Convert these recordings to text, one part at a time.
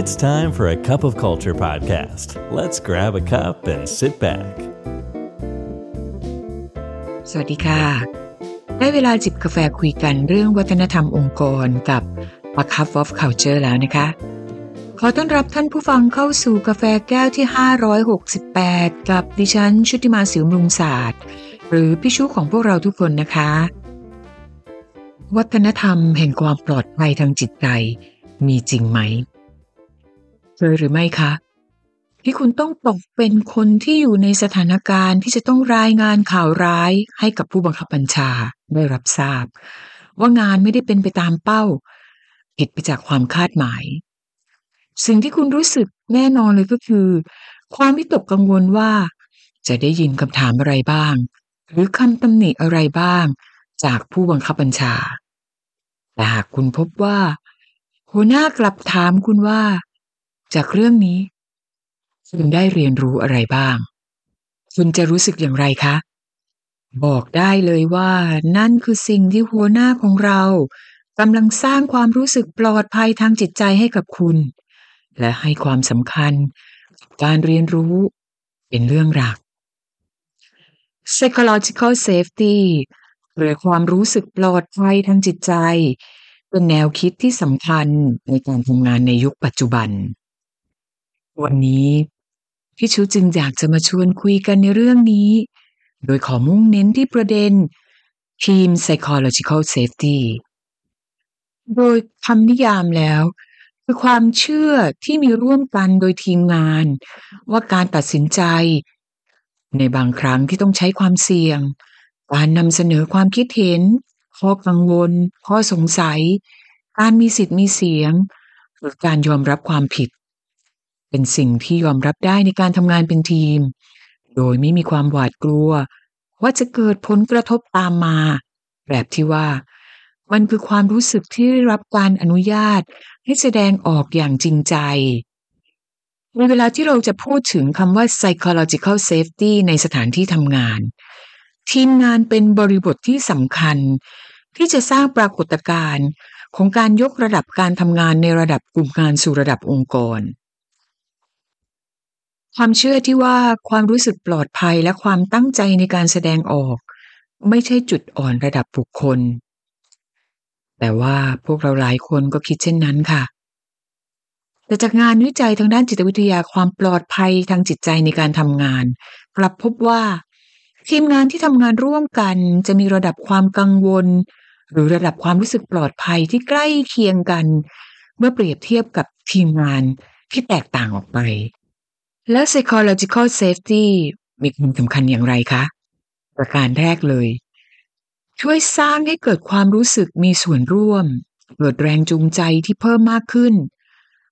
It's time for a cup of culture podcast. Let's grab a cup and sit back. สวัสดีค่ะ ได้เวลาจิบกาแฟคุยกันเรื่องวัฒนธรรมองค์กรกับ A Cup of Culture แล้วนะคะ ขอต้อนรับท่านผู้ฟังเข้าสู่กาแฟแก้วที่ 568 กับดิฉันชุติมาสิวมรุงศาสตร์ หรือพี่ชูของพวกเราทุกคนนะคะ วัฒนธรรมแห่งความปลอดภัยทางจิตใจมีจริงไหม เคยหรือไม่คะ ที่คุณต้องตกเป็นคนที่อยู่ในสถานการณ์ที่จะต้องรายงานข่าวร้ายให้กับผู้บังคับบัญชาได้รับทราบ ว่างานไม่ได้เป็นไปตามเป้า ผิดไปจากความคาดหมาย สิ่งที่คุณรู้สึกแน่นอนเลยก็คือ ความวิตกกังวลว่า จะได้ยินคำถามอะไรบ้าง หรือคำตำหนิอะไรบ้าง จากผู้บังคับบัญชาแต่หากคุณพบว่า หัวหน้ากลับถามคุณว่า จากเรื่องนี้ คุณได้เรียนรู้อะไรบ้าง คุณจะรู้สึกอย่างไรคะ บอกได้เลยว่า นั่นคือสิ่งที่หัวหน้าของเรากำลังสร้างความรู้สึกปลอดภัยทางจิตใจให้กับคุณ และให้ความสำคัญกับการเรียนรู้เป็นเรื่องหลัก psychological safety หรือความรู้สึกปลอดภัยทางจิตใจ เป็นแนวคิดที่สำคัญในการทำงานในยุคปัจจุบัน วันนี้พี่ชูจึงอยากจะมาชวนคุยกันในเรื่องนี้ โดยขอมุ่งเน้นที่ประเด็น Team Psychological Safety โดยคำนิยามแล้ว คือความเชื่อที่มีร่วมกันโดยทีมงาน ว่าการตัดสินใจ ในบางครั้งที่ต้องใช้ความเสี่ยง การนำเสนอความคิดเห็น ข้อกังวล ข้อสงสัย การมีสิทธิ์มีเสียง หรือการยอมรับความผิด เป็นสิ่งที่ยอมรับได้ในการทำงานเป็นทีม โดยไม่มีความหวาดกลัว ว่าจะเกิดผลกระทบตามมา แบบที่ว่า มันคือความรู้สึกที่ได้รับการอนุญาตให้แสดงออกอย่างจริงใจในเวลาที่เราจะพูดถึงคำว่า psychological safety ในสถานที่ทำงาน ทีมงานเป็นบริบทที่สำคัญ ที่จะสร้างปรากฏการณ์ของการยกระดับการทำงานในระดับกลุ่มงานสู่ระดับองค์กร ความเชื่อที่ว่าความรู้สึกปลอดภัยและความตั้งใจในการแสดงออก ไม่ใช่จุดอ่อนระดับบุคคล แต่ว่าพวกเราหลายคนก็คิดเช่นนั้นค่ะ แต่จากงานวิจัยทางด้านจิตวิทยาความปลอดภัยทางจิตใจในการทำงาน กลับพบว่า ทีมงานที่ทำงานร่วมกันจะมีระดับความกังวล หรือระดับความรู้สึกปลอดภัยที่ใกล้เคียงกัน เมื่อเปรียบเทียบกับทีมงานที่แตกต่างออกไป และ psychological safety มีความสำคัญอย่างไรคะ ประการแรกเลย ช่วยสร้างให้เกิดความรู้สึกมีส่วนร่วม เกิดแรงจูงใจที่เพิ่มมากขึ้น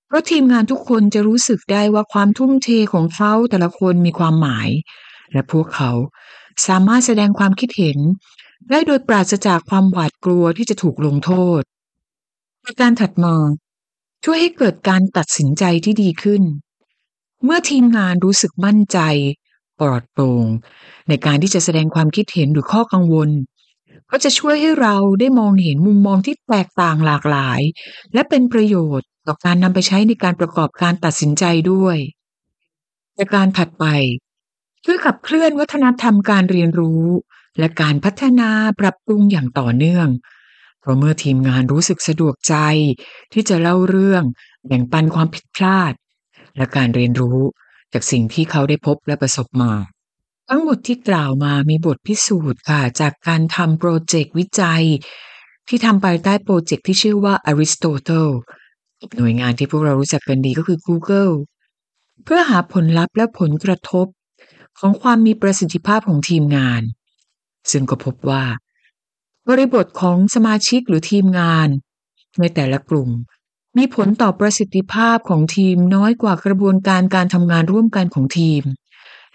เพราะทีมงานทุกคนจะรู้สึกได้ว่าความทุ่มเทของเขาแต่ละคนมีความหมาย และพวกเขาสามารถแสดงความคิดเห็น ได้โดยปราศจากความหวาดกลัวที่จะถูกลงโทษประการถัดมาช่วยให้เกิดการตัดสินใจที่ดีขึ้น เมื่อทีมงานรู้สึกมั่นใจ ปลอดโปร่งในการที่จะแสดงความคิดเห็นหรือข้อกังวล ก็จะช่วยให้เราได้มองเห็นมุมมองที่แตกต่างหลากหลาย และเป็นประโยชน์ต่อการนำไปใช้ในการประกอบการตัดสินใจด้วยประการถัดไปช่วยขับเคลื่อนวัฒนธรรมการเรียนรู้ และการพัฒนาปรับปรุงอย่างต่อเนื่อง เพราะเมื่อทีมงานรู้สึกสะดวกใจ ที่จะเล่าเรื่องแบ่งปันความผิดพลาด และการเรียนรู้จากสิ่งที่เขาได้พบและประสบมา ทั้งหมดที่กล่าวมามีบทพิสูจน์ค่ะ จากการทำโปรเจกต์วิจัย ที่ทำภายใต้โปรเจกต์ที่ชื่อว่า Aristotle หน่วยงานที่พวกเรารู้จักกันดีก็คือ Google เพื่อหาผลลัพธ์และผลกระทบ ของความมีประสิทธิภาพของทีมงาน ซึ่งก็พบว่า บริบทของสมาชิกหรือทีมงาน ในแต่ละกลุ่ม มีผลต่อประสิทธิภาพของทีมน้อยกว่ากระบวนการการทำงานร่วมกันของทีม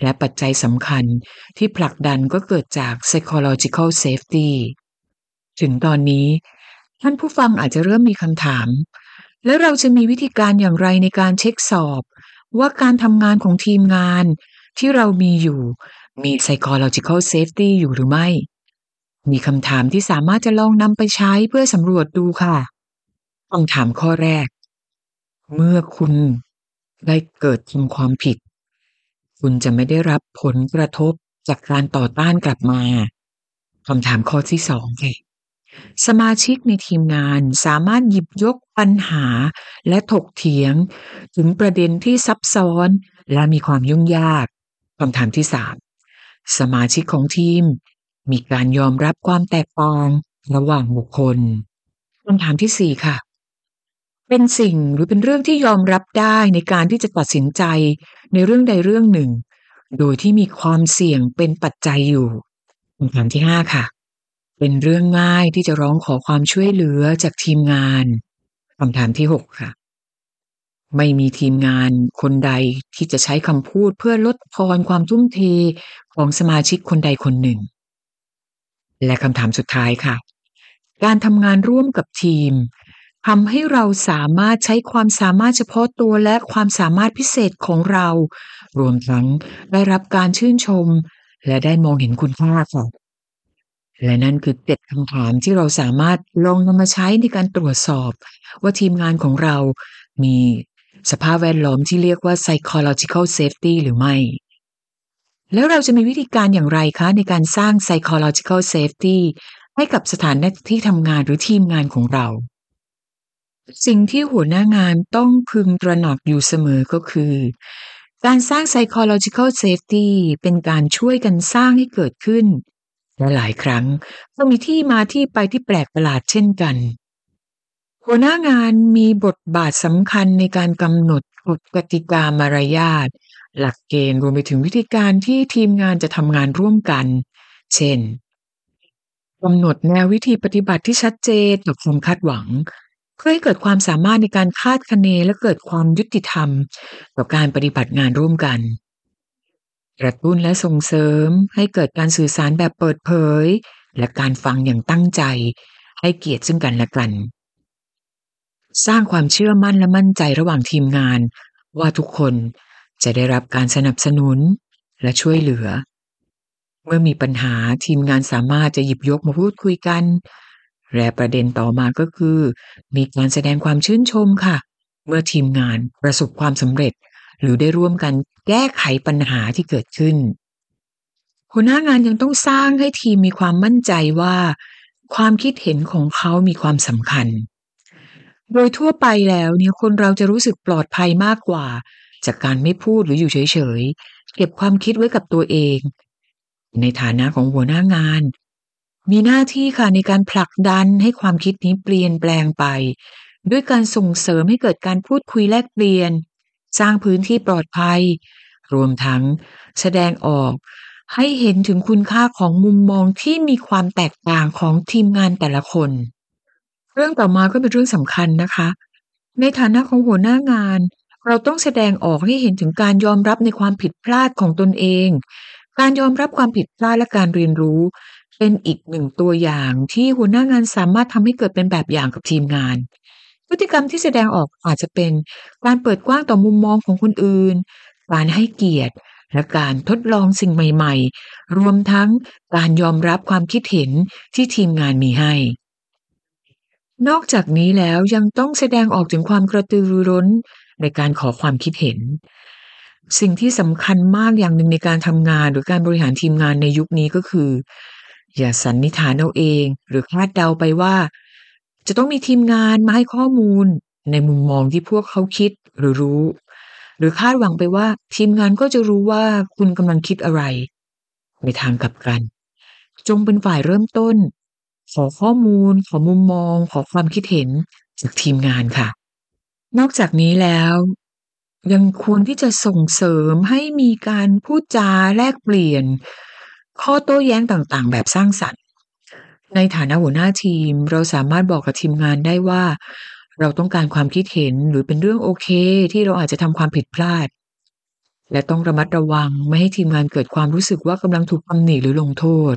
และปัจจัยสำคัญที่ผลักดันก็เกิดจาก psychological safety ถึงตอนนี้ ท่านผู้ฟังอาจจะเริ่มมีคำถาม และเราจะมีวิธีการอย่างไรในการเช็คสอบ ว่าการทำงานของทีมงานที่เรามีอยู่มี psychological safety อยู่หรือไม่ มีคำถามที่สามารถจะลองนำไปใช้เพื่อสำรวจดูค่ะ คำถามข้อแรก เมื่อคุณได้เกิดทำความผิด คุณจะไม่ได้รับผลกระทบจากการต่อต้านกลับมาคำถามข้อที่สองค่ะสมาชิกในทีมงานสามารถหยิบยกปัญหาและถกเถียง ถึงประเด็นที่ซับซ้อนและมีความยุ่งยากคำถามที่สามสมาชิกของทีม มีการยอมรับความแตกต่างระหว่างบุคคลคำถามที่สี่ค่ะ เป็นสิ่งหรือเป็นเรื่องที่ยอมรับได้ในการที่จะตัดสินใจในเรื่องใดเรื่องหนึ่ง โดยที่มีความเสี่ยงเป็นปัจจัยอยู่คำถามที่ห้าค่ะ เป็นเรื่องง่ายที่จะร้องขอความช่วยเหลือจากทีมงานคำถามที่หกค่ะ ไม่มีทีมงานคนใดที่จะใช้คำพูดเพื่อลดทอนความทุ่มเทของสมาชิกคนใดคนหนึ่ง และคำถามสุดท้ายค่ะ การทำงานร่วมกับทีม ทำให้เราสามารถใช้ความสามารถเฉพาะตัวและความสามารถพิเศษของเรา รวมทั้งได้รับการชื่นชม และได้มองเห็นคุณค่าค่ะและนั่นคือเจ็ดคำถามที่เราสามารถลองนำมาใช้ในการตรวจสอบ ว่าทีมงานของเรามีสภาพแวดล้อมที่เรียกว่า psychological safety หรือไม่ แล้วเราจะมีวิธีการอย่างไรคะ ในการสร้าง psychological safety ให้กับสถานที่ทำงานหรือทีมงานของเรา สิ่งที่หัวหน้างานต้องพึงตระหนักอยู่เสมอก็คือ การสร้าง psychological safety เป็นการช่วยกันสร้างให้เกิดขึ้น และหลายครั้งก็มีที่มาที่ไปที่แปลกประหลาดเช่นกัน หัวหน้างานมีบทบาทสำคัญในการกำหนดกฎกติกามารยาท หลักเกณฑ์รวมไปถึงวิธีการที่ทีมงานจะทำงานร่วมกัน เช่นกำหนดแนววิธีปฏิบัติที่ชัดเจนต่อความคาดหวัง เพื่อให้เกิดความสามารถในการคาดคะเนและเกิดความยุติธรรม ต่อการปฏิบัติงานร่วมกัน กระตุ้นและส่งเสริมให้เกิดการสื่อสารแบบเปิดเผย และการฟังอย่างตั้งใจ ให้เกียรติซึ่งกันและกัน สร้างความเชื่อมั่นและมั่นใจระหว่างทีมงาน ว่าทุกคนจะได้รับการสนับสนุนและช่วยเหลือ เมื่อมีปัญหาทีมงานสามารถจะหยิบยกมาพูดคุยกัน และประเด็นต่อมาก็คือ มีการแสดงความชื่นชมค่ะ เมื่อทีมงานประสบความสำเร็จ หรือได้ร่วมกันแก้ไขปัญหาที่เกิดขึ้น หัวหน้างานยังต้องสร้างให้ทีมมีความมั่นใจว่า ความคิดเห็นของเขามีความสำคัญ โดยทั่วไปแล้วเนี่ยคนเราจะรู้สึกปลอดภัยมากกว่า จากการไม่พูดหรืออยู่เฉยๆเก็บความคิดไว้กับตัวเอง ในฐานะของหัวหน้างาน มีหน้าที่ค่ะในการผลักดันให้ความคิดนี้เปลี่ยนแปลงไป ด้วยการส่งเสริมให้เกิดการพูดคุยแลกเปลี่ยน สร้างพื้นที่ปลอดภัย รวมทั้งแสดงออกให้เห็นถึงคุณค่าของมุมมองที่มีความแตกต่างของทีมงานแต่ละคน เรื่องต่อมาก็เป็นเรื่องสำคัญนะคะ ในฐานะของหัวหน้างาน เราต้องแสดงออกให้เห็นถึงการยอมรับในความผิดพลาดของตนเอง การยอมรับความผิดพลาดและการเรียนรู้ เป็นอีกหนึ่งตัวอย่างที่หัวหน้างานสามารถทำให้เกิดเป็นแบบอย่างกับทีมงาน พฤติกรรมที่แสดงออกอาจจะเป็นการเปิดกว้างต่อมุมมองของคนอื่น การให้เกียรติ และการทดลองสิ่งใหม่ ๆ รวมทั้งการยอมรับความคิดเห็นที่ทีมงานมีให้ นอกจากนี้แล้วยังต้องแสดงออกถึงความกระตือรือร้นในการขอความคิดเห็น สิ่งที่สำคัญมากอย่างหนึ่งในการทำงานหรือการบริหารทีมงานในยุคนี้ก็คือ อย่าสันนิษฐานเอาเอง หรือคาดเดาไปว่า จะต้องมีทีมงานมาให้ข้อมูล ในมุมมองที่พวกเขาคิดหรือรู้ หรือคาดหวังไปว่า ทีมงานก็จะรู้ว่าคุณกำลังคิดอะไร ในทางกลับกัน จงเป็นฝ่ายเริ่มต้น ขอข้อมูล ขอมุมมอง ขอความคิดเห็นจากทีมงานค่ะ นอกจากนี้แล้ว ยังควรที่จะส่งเสริมให้มีการพูดจาแลกเปลี่ยน ข้อโต้แย้งต่างๆ แบบสร้างสรรค์ ในฐานะหัวหน้าทีม เราสามารถบอกกับทีมงานได้ว่า เราต้องการความคิดเห็นหรือเป็นเรื่องโอเค ที่เราอาจจะทำความผิดพลาด และต้องระมัดระวังไม่ให้ทีมงานเกิดความรู้สึกว่ากำลังถูกตำหนิหรือลงโทษ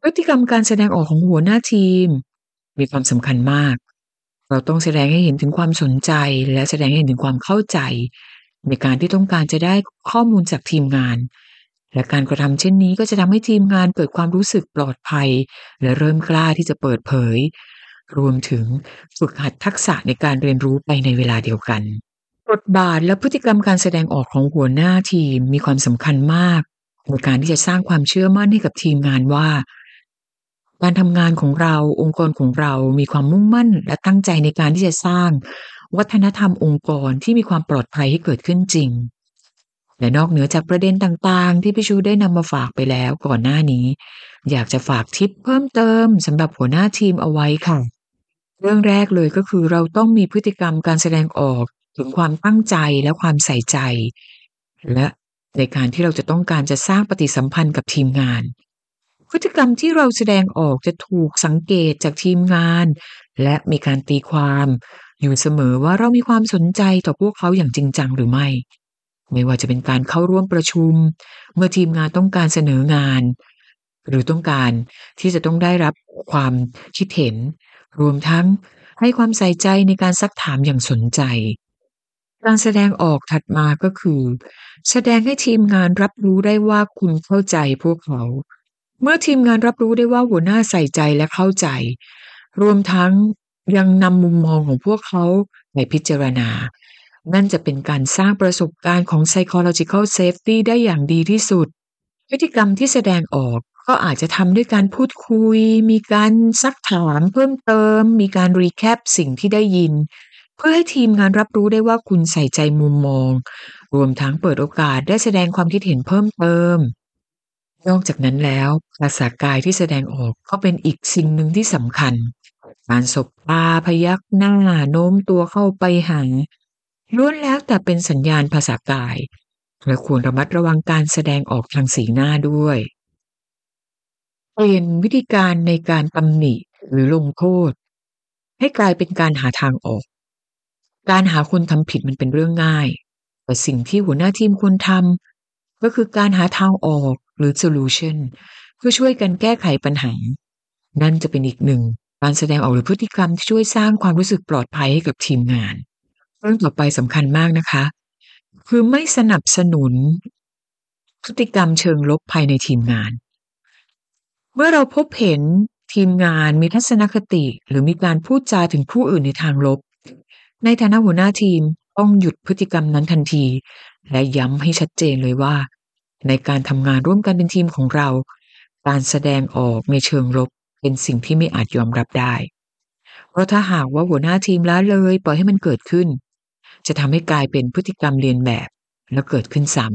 พฤติกรรมการแสดงออกของหัวหน้าทีม มีความสำคัญมาก เราต้องแสดงให้เห็นถึงความสนใจ และแสดงให้เห็นถึงความเข้าใจ ในการที่ต้องการจะได้ข้อมูลจากทีมงาน และการกระทำเช่นนี้ก็จะทำให้ทีมงานเกิดความรู้สึกปลอดภัย และเริ่มกล้าที่จะเปิดเผย รวมถึงฝึกหัดทักษะในการเรียนรู้ไปในเวลาเดียวกันบทบาทและพฤติกรรมการแสดงออกของหัวหน้าทีมมีความสำคัญมากในการที่จะสร้างความเชื่อมั่นให้กับทีมงานว่า การทำงานของเราองค์กรของเรามีความมุ่งมั่น และตั้งใจในการที่จะสร้าง วัฒนธรรมองค์กรที่มีความปลอดภัยให้เกิดขึ้นจริง และนอกเหนือจากประเด็นต่างๆ ที่พี่ชูได้นำมาฝากไปแล้วก่อนหน้านี้ อยากจะฝากทิปเพิ่มเติมสำหรับหัวหน้าทีมเอาไว้ค่ะ เรื่องแรกเลยก็คือเราต้องมีพฤติกรรมการแสดงออกถึงความตั้งใจและความใส่ใจ และในการที่เราจะต้องการจะสร้างปฏิสัมพันธ์กับทีมงาน พฤติกรรมที่เราแสดงออกจะถูกสังเกตจากทีมงาน และมีการตีความ อยู่เสมอว่าเรามีความสนใจต่อพวกเขาอย่างจริงจังหรือไม่ ไม่ว่าจะเป็นการเข้าร่วมประชุม เมื่อทีมงานต้องการเสนองาน หรือต้องการที่จะต้องได้รับความคิดเห็น รวมทั้งให้ความใส่ใจในการซักถามอย่างสนใจ การแสดงออกถัดมาก็คือ แสดงให้ทีมงานรับรู้ได้ว่าคุณเข้าใจพวกเขา เมื่อทีมงานรับรู้ได้ว่าหัวหน้าใส่ใจและเข้าใจ รวมทั้งยังนำมุมมองของพวกเขาไปพิจารณา นั่นจะเป็นการสร้างประสบการณ์ของ psychological safety ได้อย่างดีที่สุด พฤติกรรมที่แสดงออกก็อาจจะทำด้วยการพูดคุย มีการซักถามเพิ่มเติม มีการรีแคปสิ่งที่ได้ยิน เพื่อให้ทีมงานรับรู้ได้ว่าคุณใส่ใจมุมมอง รวมทั้งเปิดโอกาสได้แสดงความคิดเห็นเพิ่มเติม นอกจากนั้นแล้วภาษากายที่แสดงออกก็เป็นอีกสิ่งหนึ่งที่สำคัญ การสบตาพยักหน้าโน้มตัวเข้าไปหา ล้วนแล้วแต่เป็นสัญญาณภาษากาย และควรระมัดระวังการแสดงออกทางสีหน้าด้วย เปลี่ยนวิธีการในการตำหนิหรือลงโทษ ให้กลายเป็นการหาทางออก การหาคนทำผิดมันเป็นเรื่องง่าย แต่สิ่งที่หัวหน้าทีมควรทำก็คือการหาทางออกหรือ solution เพื่อช่วยกันแก้ไขปัญหา นั่นจะเป็นอีกหนึ่งการแสดงออกหรือพฤติกรรมที่ช่วยสร้างความรู้สึกปลอดภัยให้กับทีมงาน เรื่องต่อไปสำคัญมากนะคะ คือไม่สนับสนุนพฤติกรรมเชิงลบภายในทีมงาน เมื่อเราพบเห็นทีมงานมีทัศนคติ หรือมีการพูดจาถึงผู้อื่นในทางลบ ในฐานะหัวหน้าทีมต้องหยุดพฤติกรรมนั้นทันที และย้ำให้ชัดเจนเลยว่า ในการทำงานร่วมกันเป็นทีมของเรา การแสดงออกในเชิงลบเป็นสิ่งที่ไม่อาจยอมรับได้ เพราะถ้าหากว่าหัวหน้าทีมละเลยปล่อยให้มันเกิดขึ้น จะทำให้กลายเป็นพฤติกรรมเรียนแบบ แล้วเกิดขึ้นซ้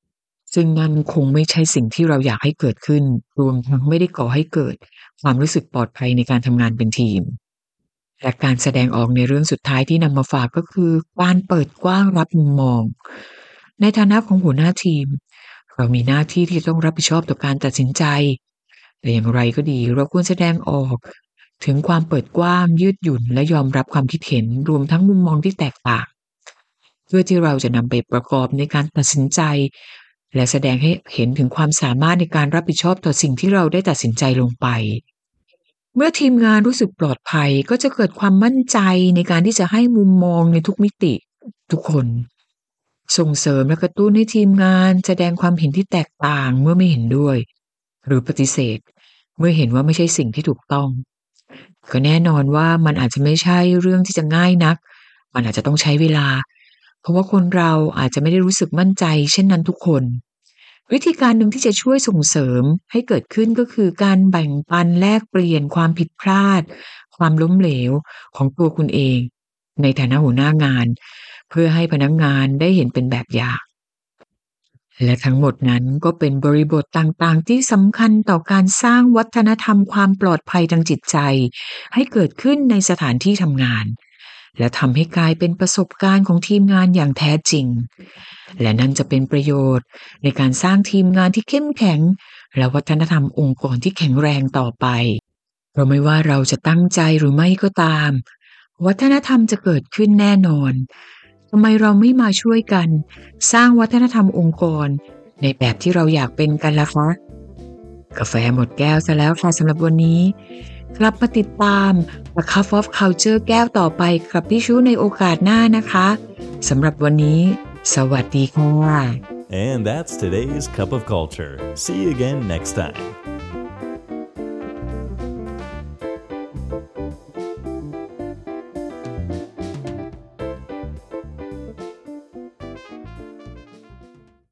ำซึ่งนั่นคงไม่ใช่สิ่งที่เราอยากให้เกิดขึ้น รวมทั้งไม่ได้ก่อให้เกิด ความรู้สึกปลอดภัยในการทำงานเป็นทีมและการแสดงออกในเรื่องสุดท้ายที่นำมาฝากก็คือ การเปิดกว้างรับมุมมอง ในฐานะของหัวหน้าทีม เรามีหน้าที่ที่ต้องรับผิดชอบต่อการตัดสินใจ แต่อย่างไรก็ดีเราควรแสดงออก ถึงความเปิดกว้างยืดหยุ่นและยอมรับความคิดเห็นรวมทั้งมุมมองที่แตกต่าง เพื่อที่เราจะนำไปประกอบในการตัดสินใจ และแสดงให้เห็นถึงความสามารถในการรับผิดชอบต่อสิ่งที่เราได้ตัดสินใจลงไป เมื่อทีมงานรู้สึกปลอดภัยก็จะเกิดความมั่นใจในการที่จะให้มุมมองในทุกมิติ ทุกคน ส่งเสริมและกระตุ้นให้ทีมงาน แสดงความเห็นที่แตกต่างเมื่อไม่เห็นด้วย หรือปฏิเสธ เมื่อเห็นว่าไม่ใช่สิ่งที่ถูกต้องก็แน่นอนว่ามันอาจจะไม่ใช่เรื่องที่จะง่ายนัก มันอาจจะต้องใช้เวลา ราะว่าคนเราอาจจะไม่ได้รู้สึกมั่นใจ เช่นนั้นทุกคน วิธีการหนึ่งที่จะช่วยส่งเสริมให้เกิดขึ้นก็คือการแบ่งปันแลกเปลี่ยนความผิดพลาด ความล้มเหลวของตัวคุณเอง ในฐานะหัวหน้างาน เพื่อให้พนักงงานได้เห็นเป็นแบบอย่างและทั้งหมดนั้นก็เป็นบริบทต่างๆ ที่สำคัญต่อการสร้างวัฒนธรรมความปลอดภัยทางจิตใจ ให้เกิดขึ้นในสถานที่ทำงาน และทำให้กลายเป็นประสบการณ์ของทีมงานอย่างแท้จริง และนั่นจะเป็นประโยชน์ในการสร้างทีมงานที่เข้มแข็ง และวัฒนธรรมองค์กรที่แข็งแรงต่อไปเพราะไม่ว่าเราจะตั้งใจหรือไม่ก็ตาม วัฒนธรรมจะเกิดขึ้นแน่นอนทำไมเราไม่มาช่วยกัน สร้างวัฒนธรรมองค์กร ในแบบที่เราอยากเป็นกันล่ะคะกาแฟหมดแก้วซะแล้วค่ะสำหรับวันนี้ กลับมาติดตาม The Cup of Culture แก้วต่อไปกับพี่ชูในโอกาสหน้านะคะสำหรับวันนี้ สวัสดีค่ะ And that's today's Cup of Culture. See you again next time.